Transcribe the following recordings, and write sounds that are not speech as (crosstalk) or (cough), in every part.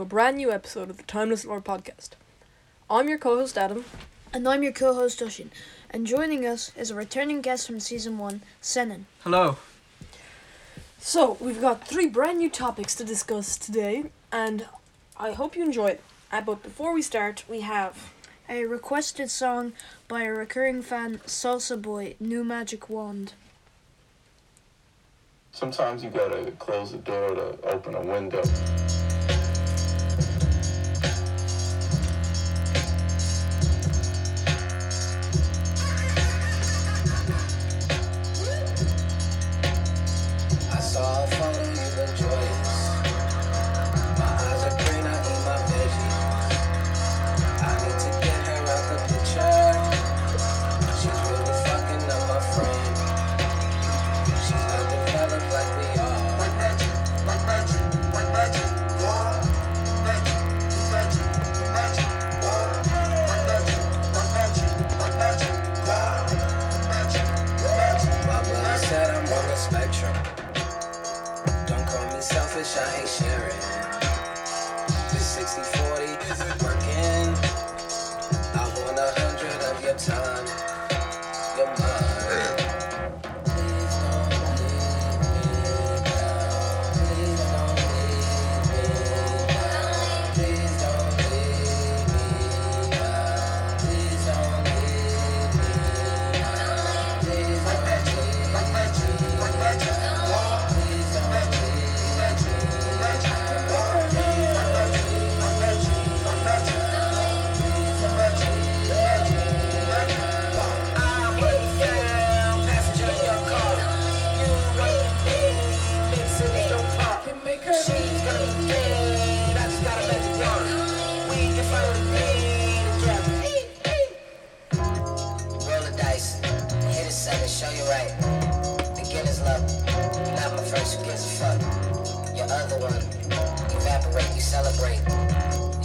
Hello and welcome to a brand new episode of the Timeless Lore podcast. I'm your co host Adam. And I'm your co host Dushin. And joining us is a returning guest from season one, Senan. Hello. So, we've got three brand new topics to discuss today, and I hope you enjoy it. Uh, but before we start, we have A requested song by a recurring fan, Salsa Boy, New Magic Wand. Sometimes you gotta close the door to open a window.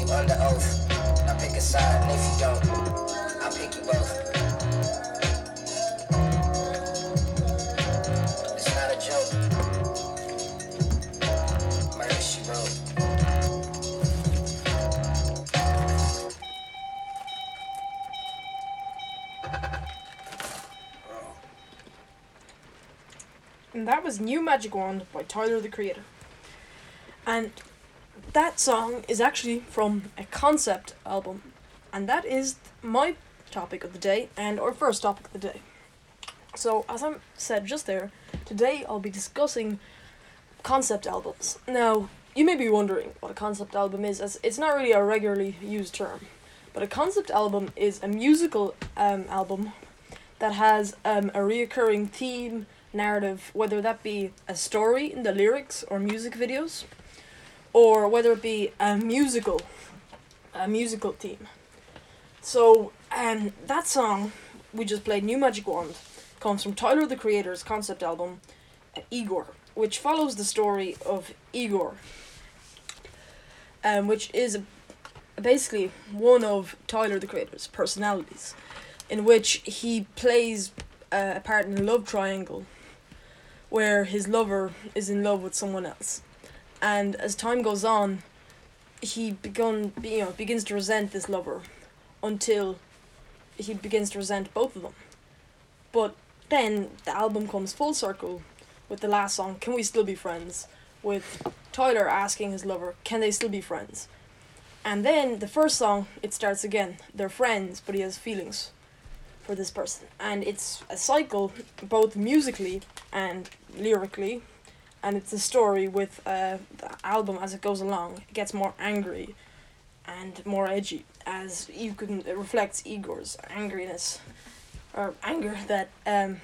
You under oath. I pick a side, and if you don't, I'll pick you both. It's not a joke. Murder she wrote. And that was New Magic Wand by Tyler the Creator. And that song is actually from a concept album. And that is my topic of the day and our first topic of the day. So, as I said just there, today I'll be discussing concept albums. Now, you may be wondering what a concept album is, as it's not really a regularly used term. But a concept album is a musical um, album that has um, a reoccurring theme, narrative, whether that be a story in the lyrics or music videos, or whether it be a musical, a musical theme. So, um, that song we just played, New Magic Wand, comes from Tyler the Creator's concept album, Igor, which follows the story of Igor, um, which is basically one of Tyler the Creator's personalities, in which he plays uh, a part in a love triangle where his lover is in love with someone else. And as time goes on, he begun you know begins to resent this lover until he begins to resent both of them. But then the album comes full circle with the last song, Can We Still Be Friends? with Tyler asking his lover, Can they still be friends? And then the first song, it starts again. They're friends, but he has feelings for this person. And it's a cycle, both musically and lyrically. And it's a story with uh, the album as it goes along. It gets more angry and more edgy as you can it reflects Igor's angriness or anger that um,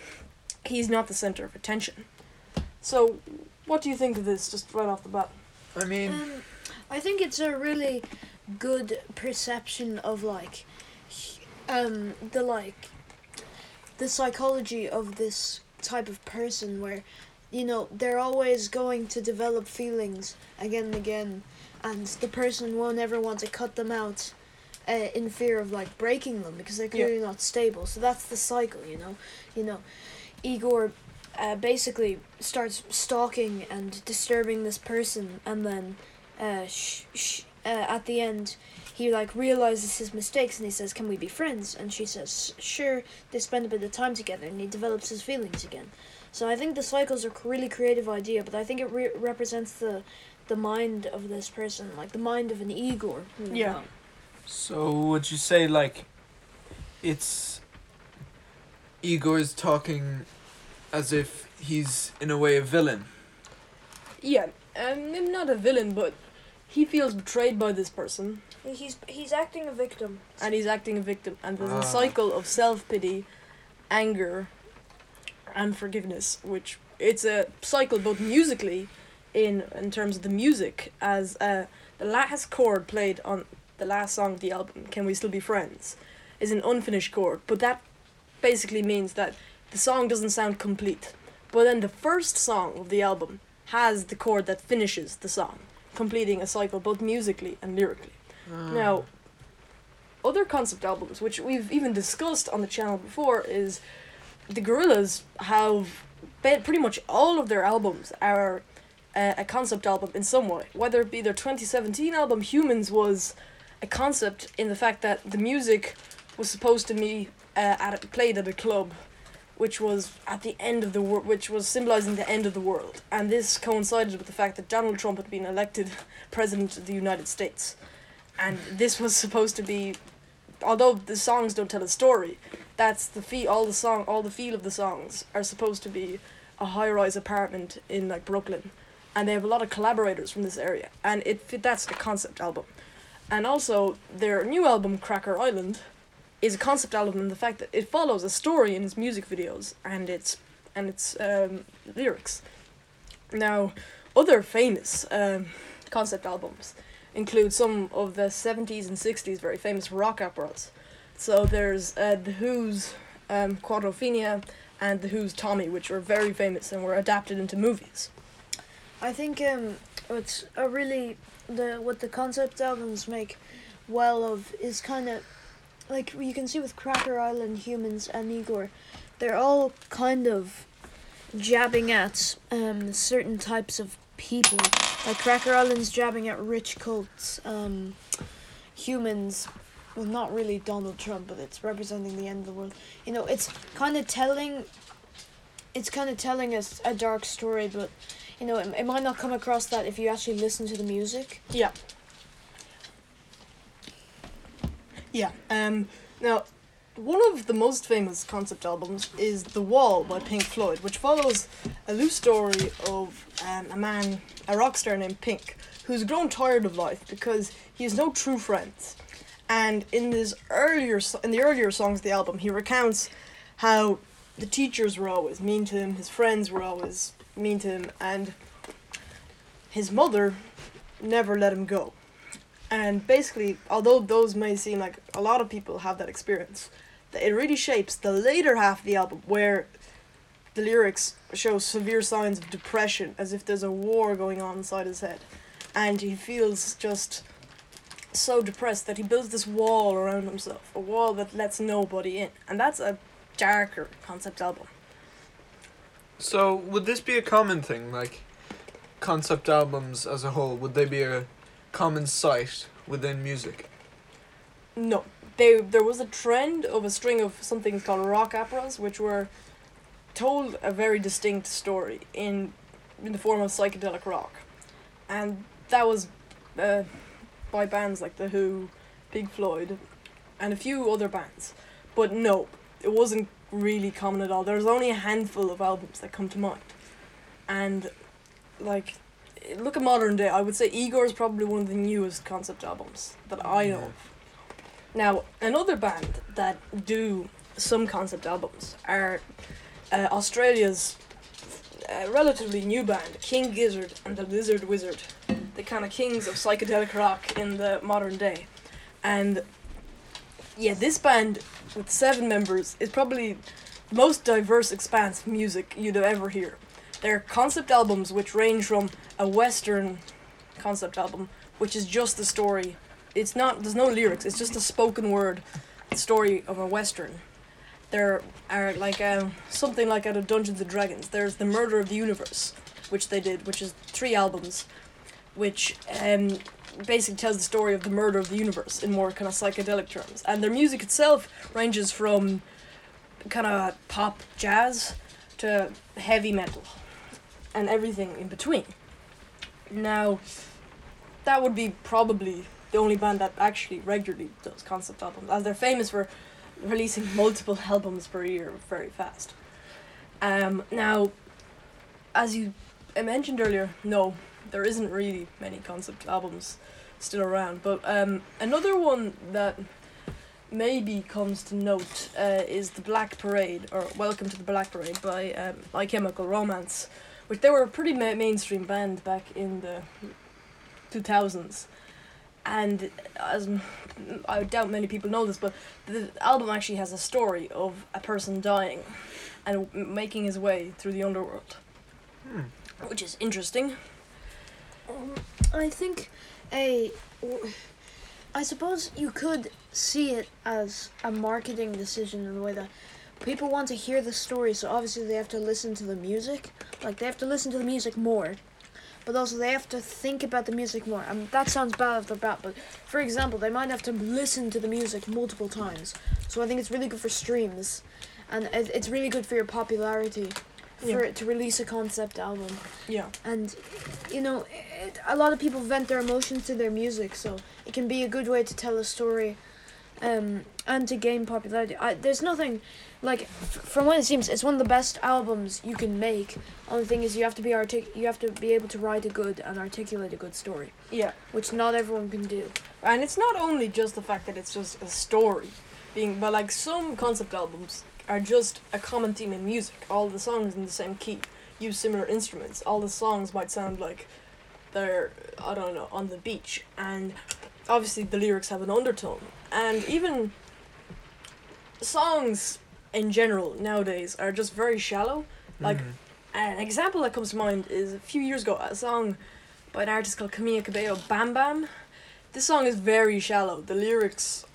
he's not the center of attention. So, what do you think of this, just right off the bat? I mean, Um, I think it's a really good perception of like, um, the like, the psychology of this type of person where, you know, they're always going to develop feelings again and again, and the person won't ever want to cut them out. Uh, in fear of like breaking them because they're Yeah. clearly not stable so that's the cycle you know you know igor uh, basically starts stalking and disturbing this person and then uh, sh- sh- uh, at the end, he like realizes his mistakes and he says, "Can we be friends?" And she says, "Sure." They spend a bit of time together, and he develops his feelings again. So I think the cycle's a really creative idea, but I think it re- represents the the mind of this person, like the mind of an Igor. you know. Yeah. So would you say like it's Igor is talking as if he's in a way a villain? Yeah, um, maybe not a villain, but he feels betrayed by this person, He's he's acting a victim. and he's acting a victim. And there's Ah. a cycle of self pity, anger, and forgiveness, which it's a cycle both musically, in in terms of the music, as uh, the last chord played on the last song of the album, "Can We Still Be Friends," is an unfinished chord, but that basically means that the song doesn't sound complete. But then the first song of the album has the chord that finishes the song, completing a cycle both musically and lyrically. Now, other concept albums, which we've even discussed on the channel before, is the Gorillaz have pretty much all of their albums are uh, a concept album in some way. Whether it be their 2017 album, Humanz, was a concept in the fact that the music was supposed to be uh, at a, played at a club, which was at the end of the world, which was symbolizing the end of the world, and this coincided with the fact that Donald Trump had been elected (laughs) president of the United States, and this was supposed to be, although the songs don't tell a story, that's the fee. All the song, all the feel of the songs are supposed to be a high-rise apartment in like Brooklyn, and they have a lot of collaborators from this area, and it that's a concept album, and also their new album Cracker Island is a concept album in the fact that it follows a story in its music videos and its and its um, lyrics. Now, other famous um, concept albums include some of the seventies and sixties very famous rock operas. So there's uh, the Who's um, Quadrophenia and the Who's Tommy, which were very famous and were adapted into movies. I think um, what's a really the what the concept albums make well of is kind of like you can see with Cracker Island, Humanz, and Igor, they're all kind of jabbing at um, certain types of people. Like Cracker Island's jabbing at rich cults. Um, Humanz, well, not really Donald Trump, but it's representing the end of the world. You know, it's kind of telling. It's kind of telling us a dark story, but you know, it, it might not come across that if you actually listen to the music. Yeah. Yeah. Um. Now, one of the most famous concept albums is The Wall by Pink Floyd, which follows a loose story of um, a man, a rock star named Pink, who's grown tired of life because he has no true friends. And in his earlier, in the earlier songs of the album, he recounts how the teachers were always mean to him, his friends were always mean to him, and his mother never let him go. And basically, although those may seem like a lot of people have that experience, it really shapes the later half of the album where the lyrics show severe signs of depression, as if there's a war going on inside his head. And he feels just so depressed that he builds this wall around himself, a wall that lets nobody in. And that's a darker concept album. So would this be a common thing, like concept albums as a whole? Would they be a common sight within music? No, they there was a trend of a string of something called rock operas, which were told a very distinct story in in the form of psychedelic rock, and that was uh, by bands like the Who, Pink Floyd, and a few other bands. But no, it wasn't really common at all. There's only a handful of albums that come to mind, and like. Look at modern day. I would say Igor is probably one of the newest concept albums that I know. Of. Now, another band that do some concept albums are uh, Australia's uh, relatively new band, King Gizzard and the Lizard Wizard, the kind of kings of psychedelic rock in the modern day. And yeah, this band with seven members is probably the most diverse expanse of music you'd ever hear. They're concept albums which range from a Western concept album, which is just the story it's not there's no lyrics it's just a spoken word story of a western there are like um, something like out of dungeons and dragons there's the murder of the universe which they did which is three albums which um, basically tells the story of the murder of the universe in more kind of psychedelic terms. And their music itself ranges from kind of pop jazz to heavy metal and everything in between. Now, that would be probably the only band that actually regularly does concept albums, as they're famous for releasing (laughs) multiple albums per year very fast. Um, now, as you I mentioned earlier, no, there isn't really many concept albums still around. But um, another one that maybe comes to note uh, is the Black Parade or Welcome to the Black Parade by um, My Chemical Romance, which they were a pretty ma- mainstream band back in the two thousands. And as I doubt many people know this, but the album actually has a story of a person dying and making his way through the underworld, Hmm. which is interesting. Um, I think a. I suppose you could see it as a marketing decision in the way that people want to hear the story, so obviously they have to listen to the music. Like, they have to listen to the music more. But also, they have to think about the music more. I mean, that sounds bad the bat, but for example, they might have to listen to the music multiple times. So I think it's really good for streams. And it, it's really good for your popularity for Yeah. it to release a concept album Yeah. and you know it, a lot of people vent their emotions to their music so it can be a good way to tell a story um, and to gain popularity I, there's nothing like f- from what it seems it's one of the best albums you can make only thing is you have to be artic- you have to be able to write a good and articulate a good story Yeah. which not everyone can do And it's not only just the fact that it's just a story being but like some concept albums are just a common theme in music. All the songs in the same key, use similar instruments. All the songs might sound like they're I don't know, on the beach and obviously the lyrics have an undertone. And even songs in general nowadays are just very shallow. Like Mhm. an example that comes to mind is a few years ago, a song by an artist called Camila Cabello, Bam Bam. This song is very shallow. The lyrics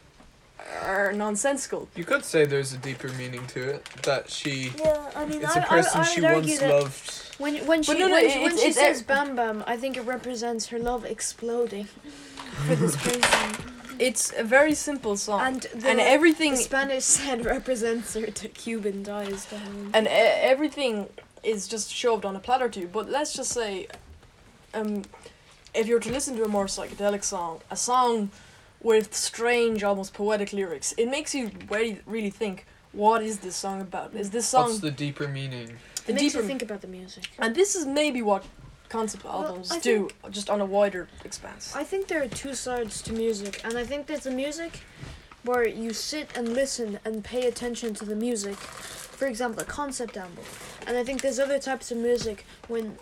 are nonsensical. you could say there's a deeper meaning to it that she yeah i mean it's a person she once loved when when she no, no, when, it- she, when it's- she it's says a- bam bam i think it represents her love exploding (laughs) for this (laughs) person It's a very simple song, and the, and everything The Spanish (laughs) said represents her to Cuban ties to home. and e- everything is just shoved on a platter to you. But let's just say, um, if you were to listen to a more psychedelic song, a song with strange, almost poetic lyrics, it makes you really, really think. What is this song about? Is this song what's the deeper meaning it the makes deeper? you think about the music. and this is maybe what concept Well, albums I do, just on a wider expanse. I think there are two sides to music, and I think there's the music where you sit and listen and pay attention to the music. For example, a concept album. And I think there's other types of music when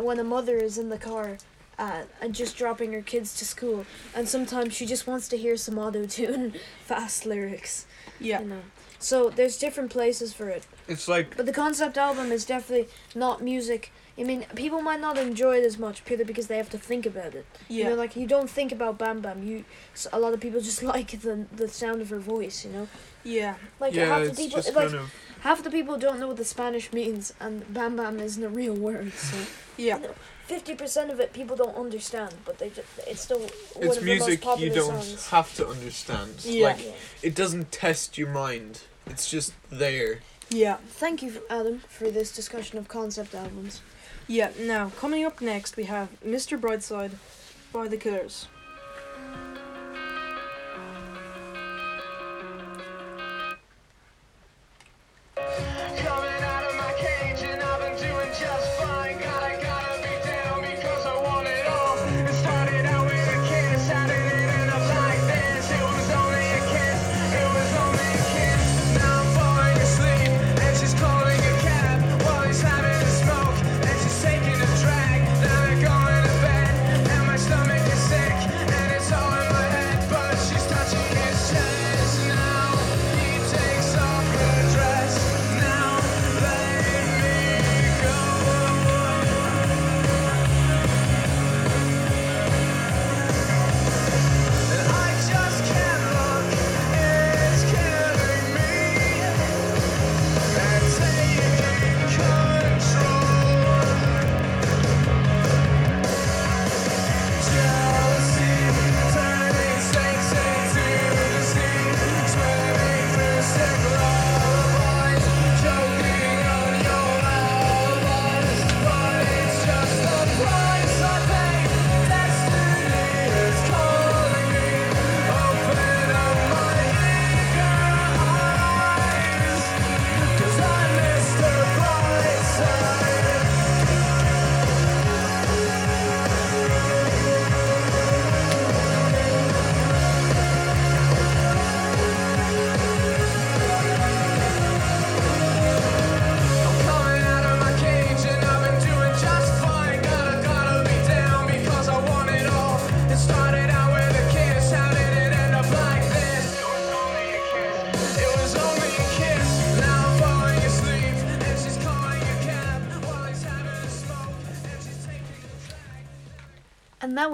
when a mother is in the car uh, and just dropping her kids to school, and sometimes she just wants to hear some auto tune, (laughs) fast lyrics. yeah. You know. So there's different places for it. it's like But the concept album is definitely not music. I mean, people might not enjoy it as much purely because they have to think about it. Yeah. You know, like you don't think about Bam Bam. You, s- a lot of people just (laughs) like the the sound of her voice. You know, yeah. like yeah half the people, like kind of half the people don't know what the Spanish means, and Bam Bam isn't a real word. So (laughs) Yeah. fifty percent of it people don't understand, but they just it's still one it's of music the most popular you don't songs. have to understand Yeah. like it doesn't test your mind it's just there Yeah. Thank you, Adam, for this discussion of concept albums. Yeah, now coming up next we have Mr. Brightside by the Killers.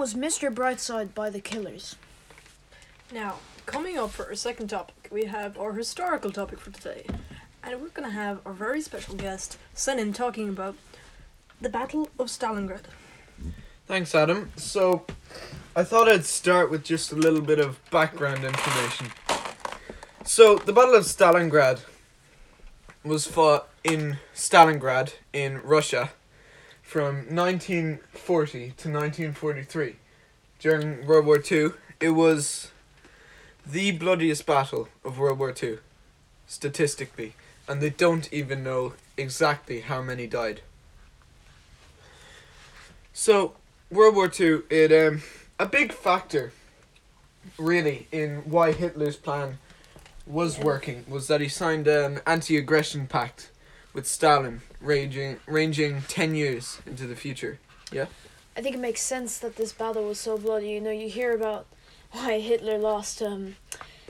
Was Mr. Brightside by the Killers. Now, coming up for our second topic, we have our historical topic for today. And we're going to have our very special guest, Senan, talking about the Battle of Stalingrad. Thanks, Adam. So, I thought I'd start with just a little bit of background information. So, the Battle of Stalingrad was fought in Stalingrad in Russia from 1940 to 1943. During World War II, it was the bloodiest battle of World War II, statistically, and they don't even know exactly how many died. So, World War Two, it um a big factor, really, in why Hitler's plan was working was that he signed an anti-aggression pact with Stalin, ranging ranging ten years into the future. Yeah. I think it makes sense that this battle was so bloody. You know, you hear about why Hitler lost. Um,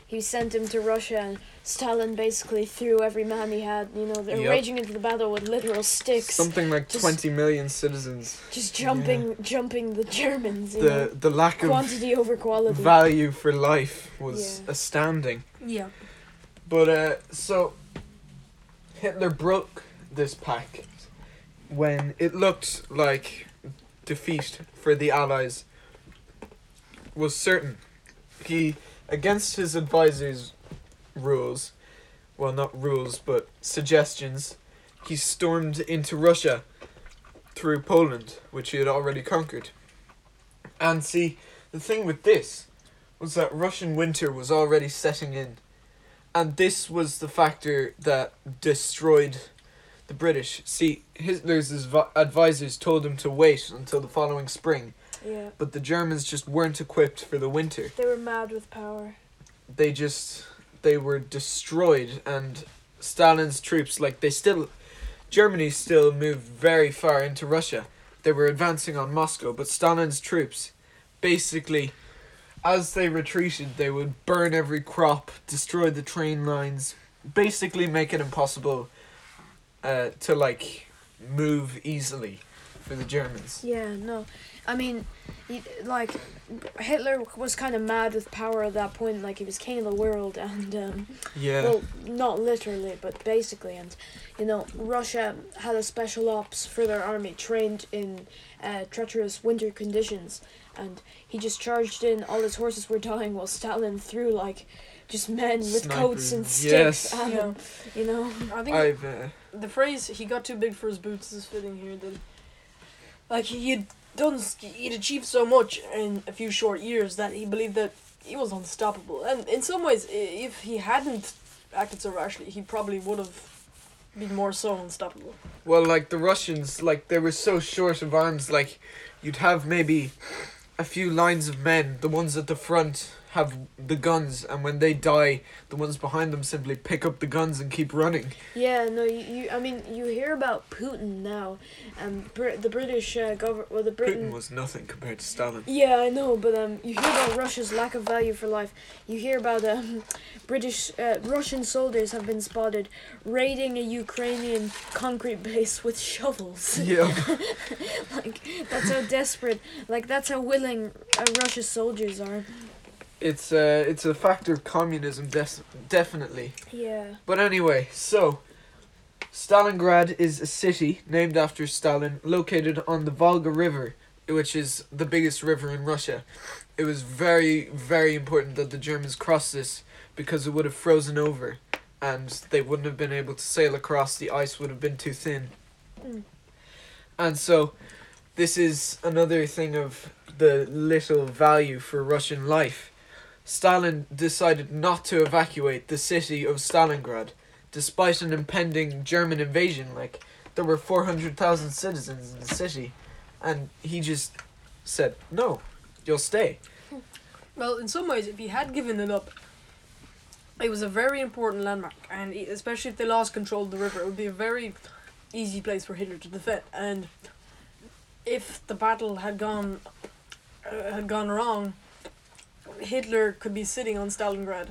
he sent him to Russia, and Stalin basically threw every man he had. You know, they're Yep. raging into the battle with literal sticks, Something like Just- twenty million citizens. just jumping, jumping the Germans. You The know, the lack of quantity over quality. value for life was Yeah. astounding. Yeah. But uh, so Hitler broke this pact when it looked like defeat for the Allies was certain. He, against his advisors' rules, well, not rules, but suggestions, he stormed into Russia through Poland, which he had already conquered. And see, the thing with this was that Russian winter was already setting in. And this was the factor that destroyed the British. See, Hitler's advi- advisors told him to wait until the following spring, Yeah, but the Germans just weren't equipped for the winter. they were mad with power. They just they were destroyed and Stalin's troops like they still Germany still moved very far into Russia. They were advancing on Moscow, but Stalin's troops basically as they retreated, they would burn every crop, destroy the train lines, basically make it impossible uh, to like move easily for the Germans. Yeah, no, I mean, like Hitler was kind of mad with power at that point. Like he was king of the world, (laughs) and um, Yeah. well, not literally, but basically. And you know, Russia had a special ops for their army trained in uh, treacherous winter conditions, and he just charged in. All his horses were dying, while Stalin threw like just men with coats and sticks yes. at (laughs) Yeah. him. You know. I think I've uh, the phrase "he got too big for his boots" is fitting here. That, like he'd done, he'd achieved so much in a few short years that he believed that he was unstoppable. And in some ways, if he hadn't acted so rashly, he probably would have been more so unstoppable. Well, like the Russians, like they were so short of arms. Like you'd have maybe a few lines of men. The ones at the front have the guns, and when they die, the ones behind them simply pick up the guns and keep running. Yeah, no, you, you I mean, you hear about Putin now, and Brit- the British uh, government, well, the Britain. Putin was nothing compared to Stalin. yeah, I know, but um, you hear about Russia's lack of value for life. You hear about um, (laughs) British, uh, Russian soldiers have been spotted raiding a Ukrainian concrete base with shovels. Yeah. (laughs) like that's how desperate, like that's how willing uh, Russia's soldiers are. It's uh, it's a factor of communism, des- definitely. Yeah. But anyway, so Stalingrad is a city named after Stalin, located on the Volga River, which is the biggest river in Russia. It was very, very important that the Germans cross this because it would have frozen over, and they wouldn't have been able to sail across. The ice would have been too thin. Mm. And so, this is another thing of the little value for Russian life. Stalin decided not to evacuate the city of Stalingrad, despite an impending German invasion. Like, there were 400,000 citizens in the city, and he just said, No, you'll stay. (laughs) Well, in some ways, if he had given it up, it was a very important landmark, and especially if they lost control of the river, it would be a very easy place for Hitler to defend. And if the battle had gone uh, had gone wrong, Hitler could be sitting on Stalingrad,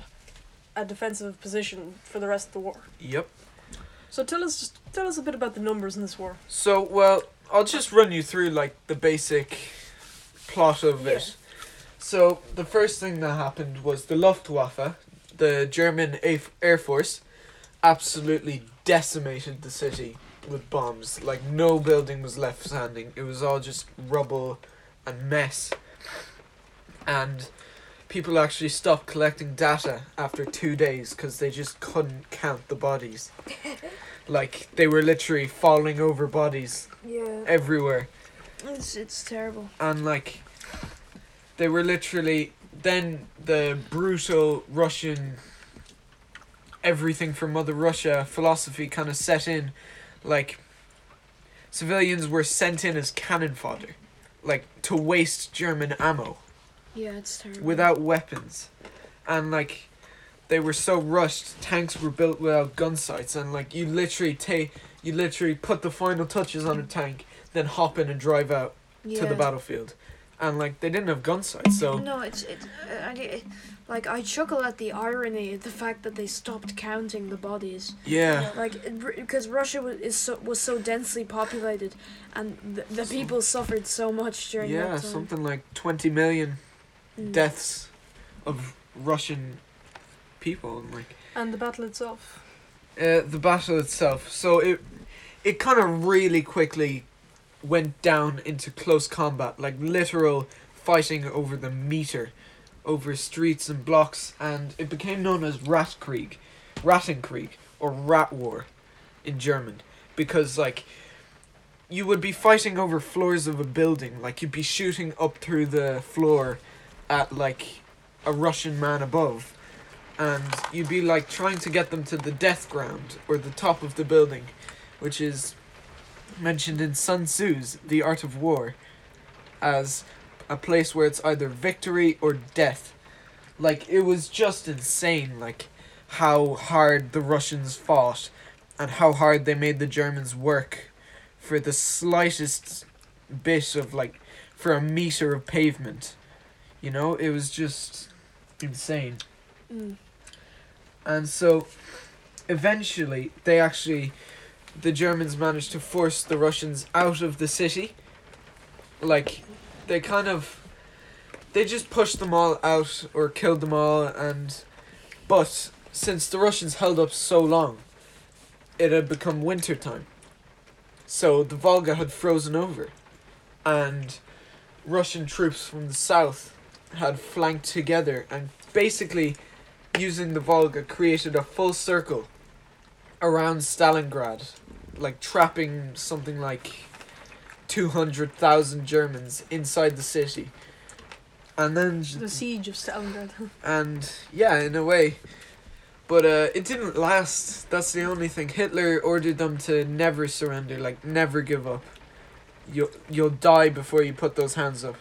a defensive position for the rest of the war. Yep. So tell us just tell us a bit about the numbers in this war. So, well, I'll just run you through, like, the basic plot of it. So the first thing that happened was the Luftwaffe, the German Air Force, absolutely decimated the city with bombs. Like no building was left standing. It was all just rubble and mess. And people actually stopped collecting data after two days because they just couldn't count the bodies. (laughs) like they were literally falling over bodies Yeah. everywhere It's it's terrible. and like they were literally then the brutal Russian everything from Mother Russia philosophy kind of set in like civilians were sent in as cannon fodder like to waste German ammo Yeah, it's terrible. without weapons and like they were so rushed tanks were built without gun sights and like you literally take you literally put the final touches on a tank then hop in and drive out yeah. to the battlefield, and like they didn't have gun sights, so No, it's it's uh, I, I- like I chuckle at the irony, of the fact that they stopped counting the bodies. yeah, Like because Russia was is so, was so densely populated, and the, the people suffered so much during yeah, something like twenty million. Deaths of Russian people, and like And the battle itself. uh, the battle itself. So it it kind of really quickly went down into close combat, like literal fighting over the meter, over streets and blocks, and it became known as Ratkrieg, Rattenkrieg, or Rat War, in German, because like you would be fighting over floors of a building, like you'd be shooting up through the floor at like a Russian man above and you'd be like trying to get them to the death ground or the top of the building, which is mentioned in Sun Tzu's The Art of War as a place where it's either victory or death. Like it was just insane like how hard the Russians fought and how hard they made the Germans work for the slightest bit of like for a meter of pavement. You know, it was just insane. Mm. And so eventually they actually the Germans managed to force the Russians out of the city. Like they kind of they just pushed them all out or killed them all and but since the Russians held up so long it had become winter time. So the Volga had frozen over and Russian troops from the south had flanked together and basically using the Volga created a full circle around Stalingrad, like trapping something like 200,000 Germans inside the city. And then, The siege of Stalingrad. and yeah, in a way. But uh, it didn't last. That's the only thing. Hitler ordered them to never surrender, like never give up. You'll you'll die before you put those hands up.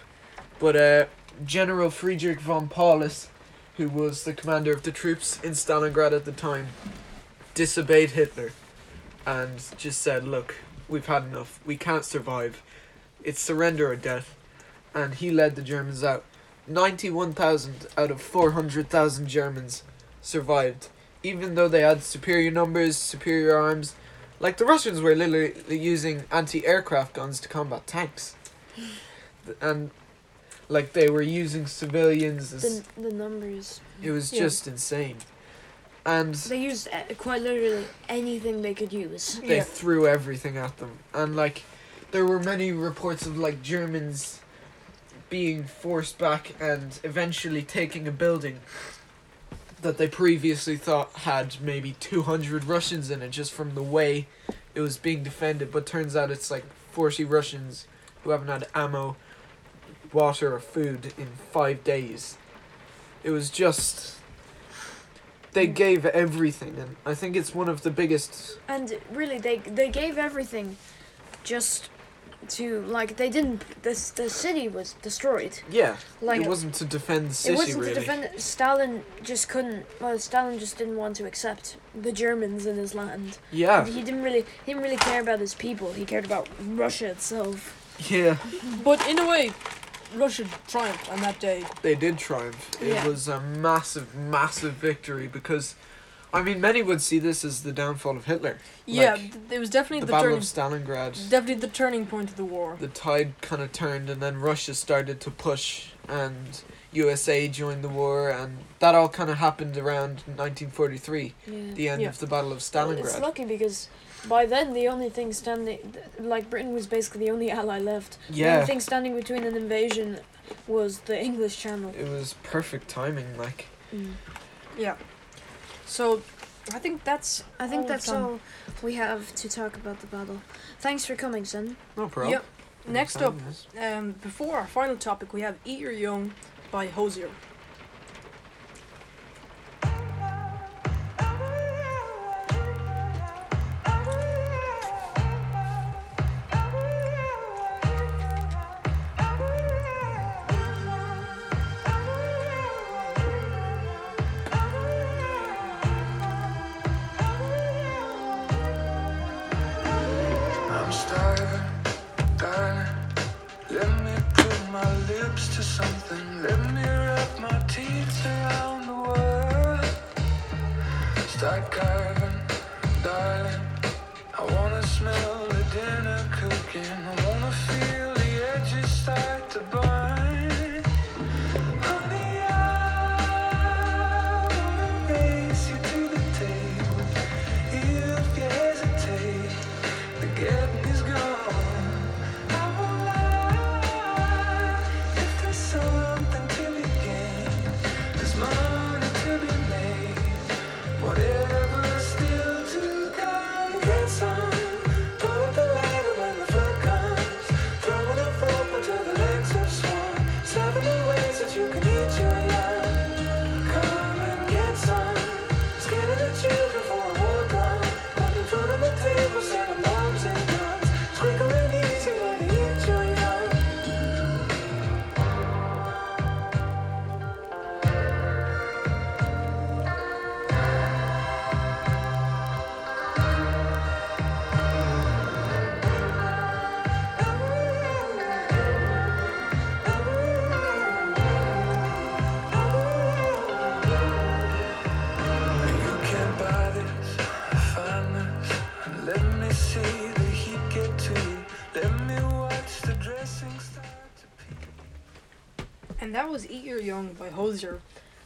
But uh, General Friedrich von Paulus, who was the commander of the troops in Stalingrad at the time, disobeyed Hitler, and just said, "Look, we've had enough. We can't survive. It's surrender or death." And he led the Germans out. Ninety-one thousand out of four hundred thousand Germans survived, even though they had superior numbers, superior arms. Like the Russians were literally using anti-aircraft guns to combat tanks, (sighs) and like they were using civilians. As, The the numbers. it was Yeah. just insane, and They used uh, quite literally anything they could use. they Yeah. threw everything at them, and like there were many reports of like Germans being forced back and eventually taking a building that they previously thought had maybe 200 Russians in it just from the way it was being defended but turns out it's like 40 Russians who haven't had ammo water or food in 5 days it was just they gave everything and I think it's one of the biggest And really, they they gave everything, just to like they didn't. This the city was destroyed. yeah Like it wasn't to defend the city it wasn't really to defend. Stalin just couldn't. Well, Stalin just didn't want to accept the Germans in his land. yeah He didn't really. He didn't really care about his people. He cared about Russia itself. yeah But in a way, Russia triumphed on that day. they did triumph. It Yeah. was a massive, massive victory because I mean, many would see this as the downfall of Hitler. Yeah, Like, it was definitely The the, Battle turning, of Stalingrad. definitely the turning point of the war. The tide kind of turned, and then Russia started to push, and USA joined the war, and that all kind of happened around 1943, Yeah. the end Yeah. of the Battle of Stalingrad. It's Stalingrad. lucky because by then the only thing standing, like Britain was basically the only ally left. Yeah. The only thing standing between an invasion was the English Channel. It was perfect timing, like. Mm. Yeah. So, I think that's. I think all that's all we have to talk about the battle. Thanks for coming, son. No problem. Yep. Next up, um, before our final topic, we have Eat Your Young by Hozier.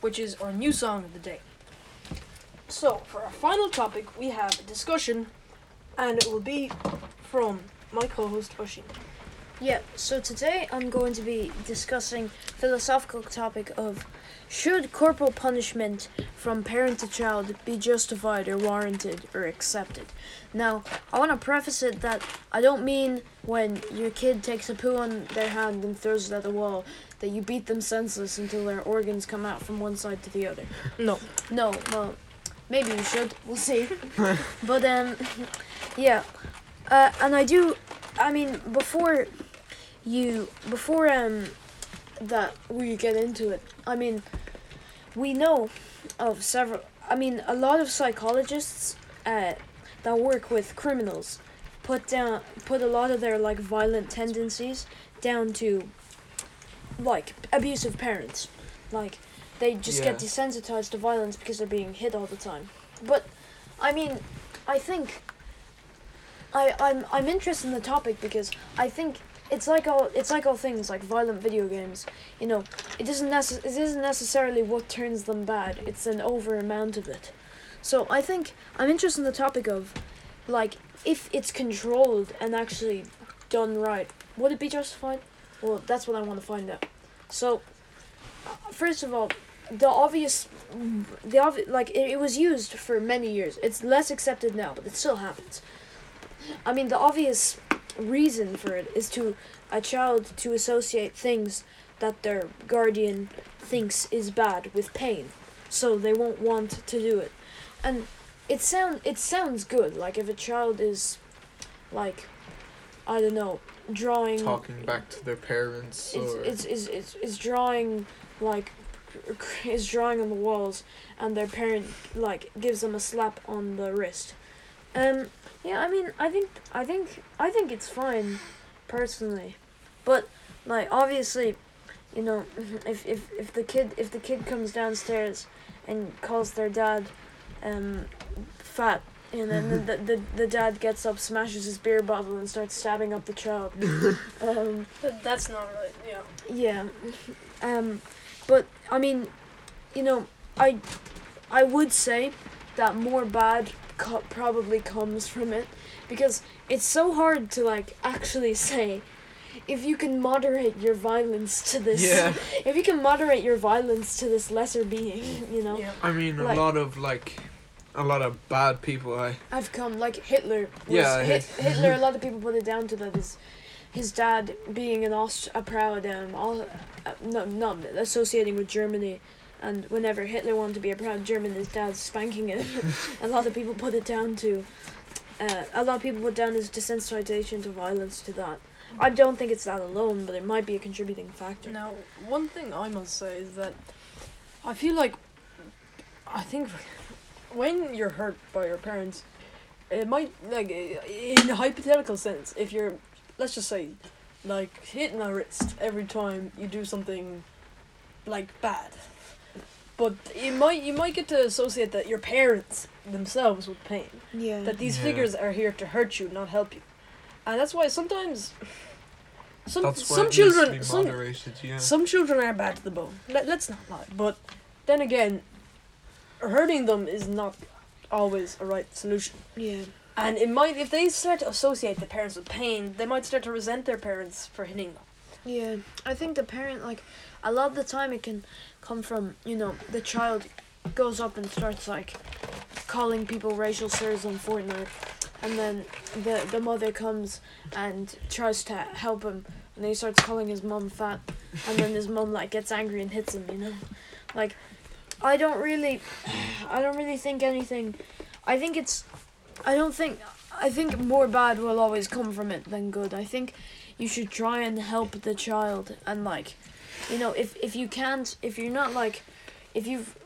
Which is our new song of the day. So, for our final topic, we have a discussion, and it will be from my co host Oshin. Yeah, so today I'm going to be discussing philosophical topic of should corporal punishment from parent to child be justified or warranted or accepted. Now, I want to preface it that I don't mean when your kid takes a poo on their hand and throws it at the wall that you beat them senseless until their organs come out from one side to the other. (laughs) No. No, well, maybe you should. We'll see. (laughs) (laughs) but um, yeah, uh, and I do. I mean, before you, before um, that we get into it. I mean, we know of several. I mean, a lot of psychologists uh, that work with criminals put down put a lot of their like violent tendencies down to like abusive parents, like they just get desensitized to violence because they're being hit all the time. But I mean, I think I I'm I'm interested in the topic because I think it's like all it's like all things like violent video games. You know, it doesn't necess- it isn't necessarily what turns them bad. It's an over amount of it. So I think I'm interested in the topic of like if it's controlled and actually done right, would it be justified? Well, that's what I want to find out. So, uh, first of all, the obvious, the obvious, like it, it was used for many years. It's less accepted now, but it still happens. I mean, the obvious reason for it is to a child to associate things that their guardian thinks is bad with pain, so they won't want to do it. And it sound it sounds good. Like if a child is, like, I don't know, drawing Talking back to their parents it's, or it's, it's, it's, it's drawing like (laughs) is drawing on the walls and their parent like gives them a slap on the wrist um yeah i mean i think i think i think it's fine personally but like obviously you know (laughs) if if, if the kid if the kid comes downstairs and calls their dad um, fat. And then the, the, the, the dad gets up, smashes his beer bottle, and starts stabbing up the child. (laughs) um, that's not right. Yeah. yeah. Um, but I mean, you know, I I would say that more bad co- probably comes from it because it's so hard to like actually say if you can moderate your violence to this Yeah. (laughs) if you can moderate your violence to this lesser being, you know. Yeah. I mean, a Like- lot of like, a lot of bad people. I I've come like Hitler. Was, Yeah, Hit, Hit- (laughs) Hitler. A lot of people put it down to that his his dad being an Aust a proud um all, uh, no not associating with Germany, and whenever Hitler wanted to be a proud German, his dad's spanking him. (laughs) a lot of people put it down to. Uh, a lot of people put down his desensitization to violence to that. I don't think it's that alone, but it might be a contributing factor. Now, one thing I must say is that I feel like I think when you're hurt by your parents, it might like in a hypothetical sense, if you're let's just say like hitting a wrist every time you do something like bad. But you might you might get to associate that your parents themselves with pain. Yeah. That these Yeah. figures are here to hurt you, not help you. And that's why sometimes some that's why some it needs to children be some. Yeah. some children are bad to the bone. Let, let's not lie. But then again, hurting them is not always a right solution. yeah. And it might, if they start to associate the parents with pain, they might start to resent their parents for hitting them. Yeah, I think the parent like a lot of the time it can come from you know the child goes up and starts like calling people racial slurs on Fortnite, and then the the mother comes and tries to help him, and then he starts calling his mom fat, and then his mom, like gets angry and hits him. You know, like I don't really, I don't really think anything. I think it's, I don't think. I think more bad will always come from it than good. I think you should try and help the child and like you know if if you can't if you're not like if you've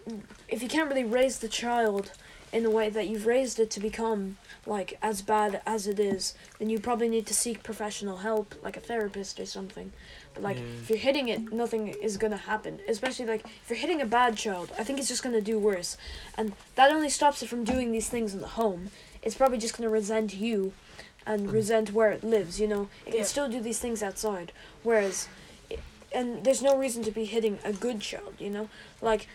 if you can't really raise the child in the way that you've raised it to become like as bad as it is then you probably need to seek professional help like a therapist or something like Yeah. if you're hitting it nothing is going to happen especially like if you're hitting a bad child i think it's just going to do worse and that only stops it from doing these things in the home it's probably just going to resent you and resent where it lives you know it can Yeah. still do these things outside whereas i- and there's no reason to be hitting a good child you know like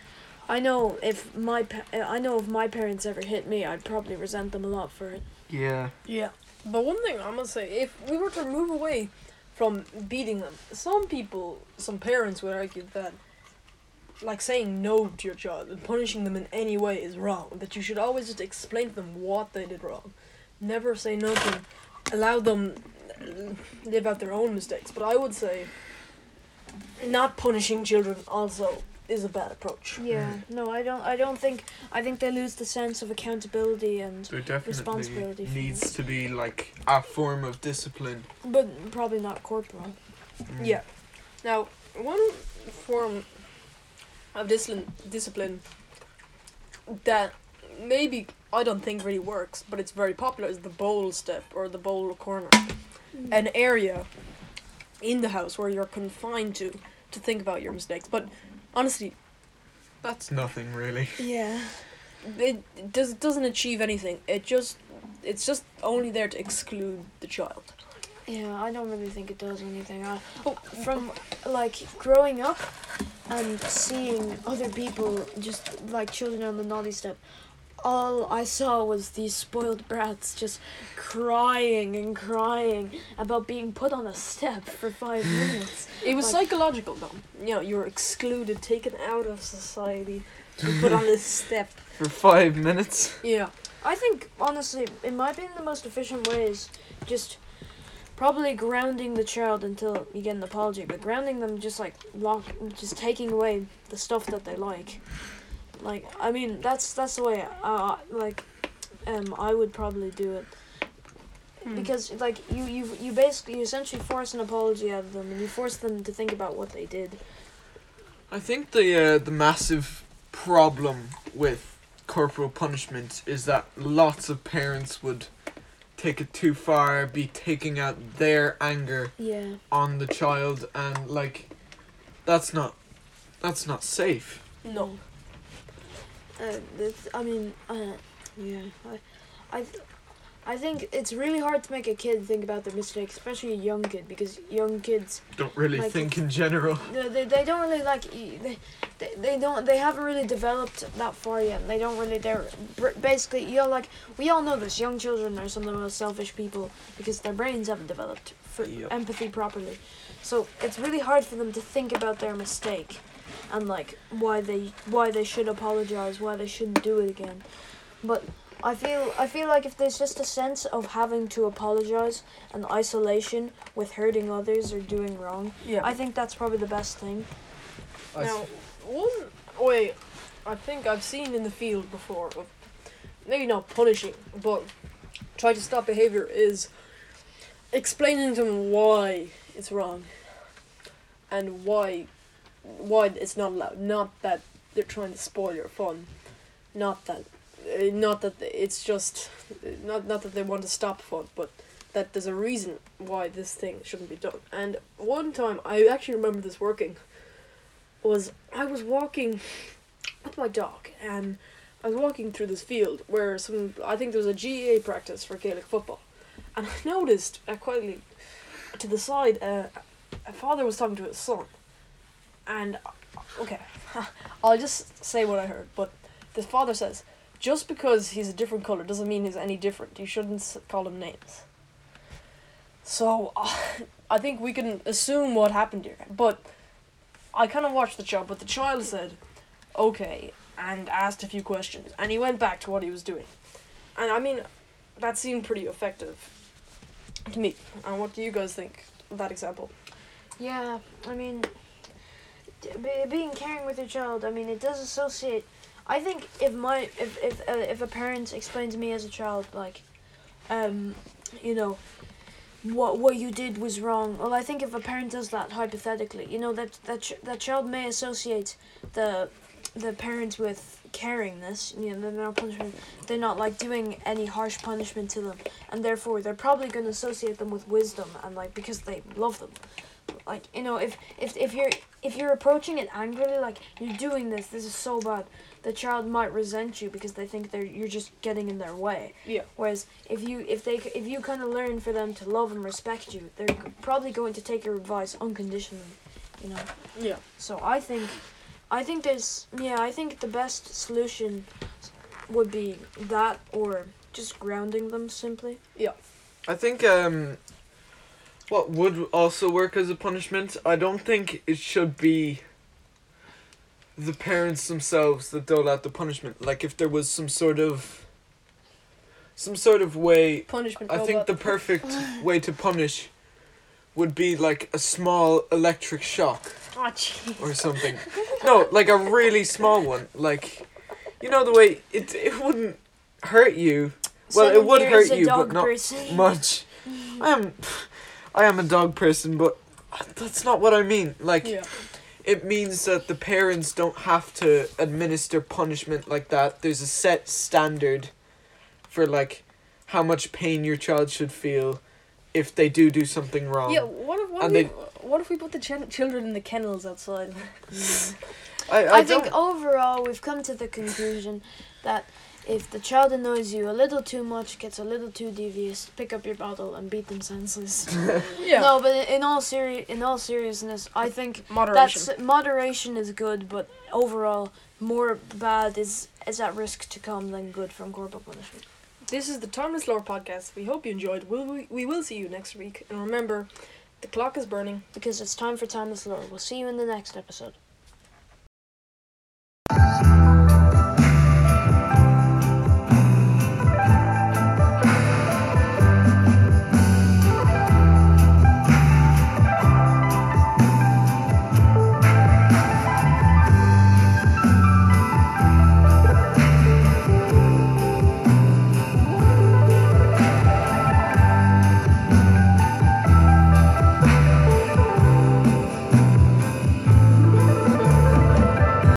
i know if my pa- uh, i know if my parents ever hit me i'd probably resent them a lot for it yeah. Yeah. But one thing I must say, if we were to move away from beating them, some people, some parents would argue that, like saying no to your child and punishing them in any way is wrong. That you should always just explain to them what they did wrong. Never say no to them. Allow them uh, live out their own mistakes. But I would say, not punishing children also is a bad approach. yeah no i don't i don't think i think they lose the sense of accountability and There definitely Responsibility for needs it. to be like a form of discipline. but probably not corporal Mm. Yeah. Now, one form of discipline, discipline that maybe I don't think really works, but it's very popular is the bowl step or the bowl corner. An area in the house where you're confined to to think about your mistakes. But honestly, that's nothing really. yeah it does doesn't achieve anything. It just it's just only there to exclude the child. Yeah, I don't really think it does anything. I, oh, from like growing up and seeing other people just like children on the naughty step, all I saw was these spoiled brats just crying and crying about being put on a step for five (laughs) minutes. It was Like- psychological though. You know, you were excluded, taken out of society, and put on this step. (laughs) For five minutes. Yeah. I think honestly, in my opinion, the most efficient way is just probably grounding the child until you get an apology, but grounding them just like lock, just taking away the stuff that they like. Like I mean, that's that's the way uh, like um I would probably do it. Hmm. Because like you you you basically you essentially force an apology out of them and you force them to think about what they did. I think the uh, the massive problem with corporal punishment is that lots of parents would take it too far, be taking out their anger Yeah. on the child, and like that's not that's not safe. No. Uh, I mean, uh, yeah, I, I, th- I think it's really hard to make a kid think about their mistakes, especially a young kid, because young kids Don't really Like- think in general. they, they, they don't really like they, they, they don't they haven't really developed that far yet. They don't really they're basically you know like we all know this. Young children are some of the most selfish people because their brains haven't developed for Yep. empathy properly. So it's really hard for them to think about their mistake and like why they why they should apologize, why they shouldn't do it again. But I feel I feel like if there's just a sense of having to apologize and isolation with hurting others or doing wrong, Yeah. I think that's probably the best thing. I s- Now, one way I think I've seen in the field before of maybe not punishing, but try to stop behavior is explaining to them why it's wrong and why why it's not allowed. Not that they're trying to spoil your fun, not that uh, not that it's just not not that they want to stop fun, but that there's a reason why this thing shouldn't be done. And one time I actually remember this working was I was walking with my dog and I was walking through this field where some I think there was a GAA practice for Gaelic football, and I noticed uh, quietly to the side uh, a father was talking to his son, and okay, (laughs) I'll just say what I heard. But the father says, just because he's a different color doesn't mean he's any different. You shouldn't call him names. So uh, (laughs) I think we can assume what happened here, but I kind of watched the child, but the child said, okay, and asked a few questions, and he went back to what he was doing. And I mean, that seemed pretty effective to me. And what do you guys think of that example? Yeah, I mean, being caring with your child. I mean, it does associate. I think if my if if uh, if a parent explained to me as a child like, um, you know, what what you did was wrong. Well, I think if a parent does that hypothetically, you know that that ch- that child may associate the the parent with caringness. You know, they're not punishment. They're not like doing any harsh punishment to them, and therefore they're probably going to associate them with wisdom and like because they love them like you know if if if you're if you're approaching it angrily like you're doing this this is so bad the child might resent you because they think they're you're just getting in their way Yeah. whereas if you if they if you kind of learn for them to love and respect you they're probably going to take your advice unconditionally you know Yeah. so i think i think there's yeah i think the best solution would be that or just grounding them simply Yeah. I think um, what would also work as a punishment. I don't think it should be the parents themselves that dole out the punishment. Like if there was some sort of some sort of way. Punishment. I think the perfect way to punish would be like a small electric shock Oh, or something. no, like a really small one. Like, you know the way it it wouldn't hurt you Well, it would hurt you, but not person. much. I (laughs) am, um, I am a dog person, but that's not what I mean. Like, Yeah. it means that the parents don't have to administer punishment like that. There's a set standard for like how much pain your child should feel if they do do something wrong. Yeah. What if what And if, we, what if we put the ch- children in the kennels outside? (laughs) I, I, I think overall we've come to the conclusion that if the child annoys you a little too much, gets a little too devious, pick up your bottle and beat them senseless. (laughs) Yeah. No, but in all seri- in all seriousness, I think Moderation. that's moderation is good, but overall more bad is is at risk to come than good from corporal punishment. This is the Timeless Lore podcast. We hope you enjoyed. We'll, we, we will see you next week. And remember, the clock is burning. Because it's time for timeless lore. We'll see you in the next episode.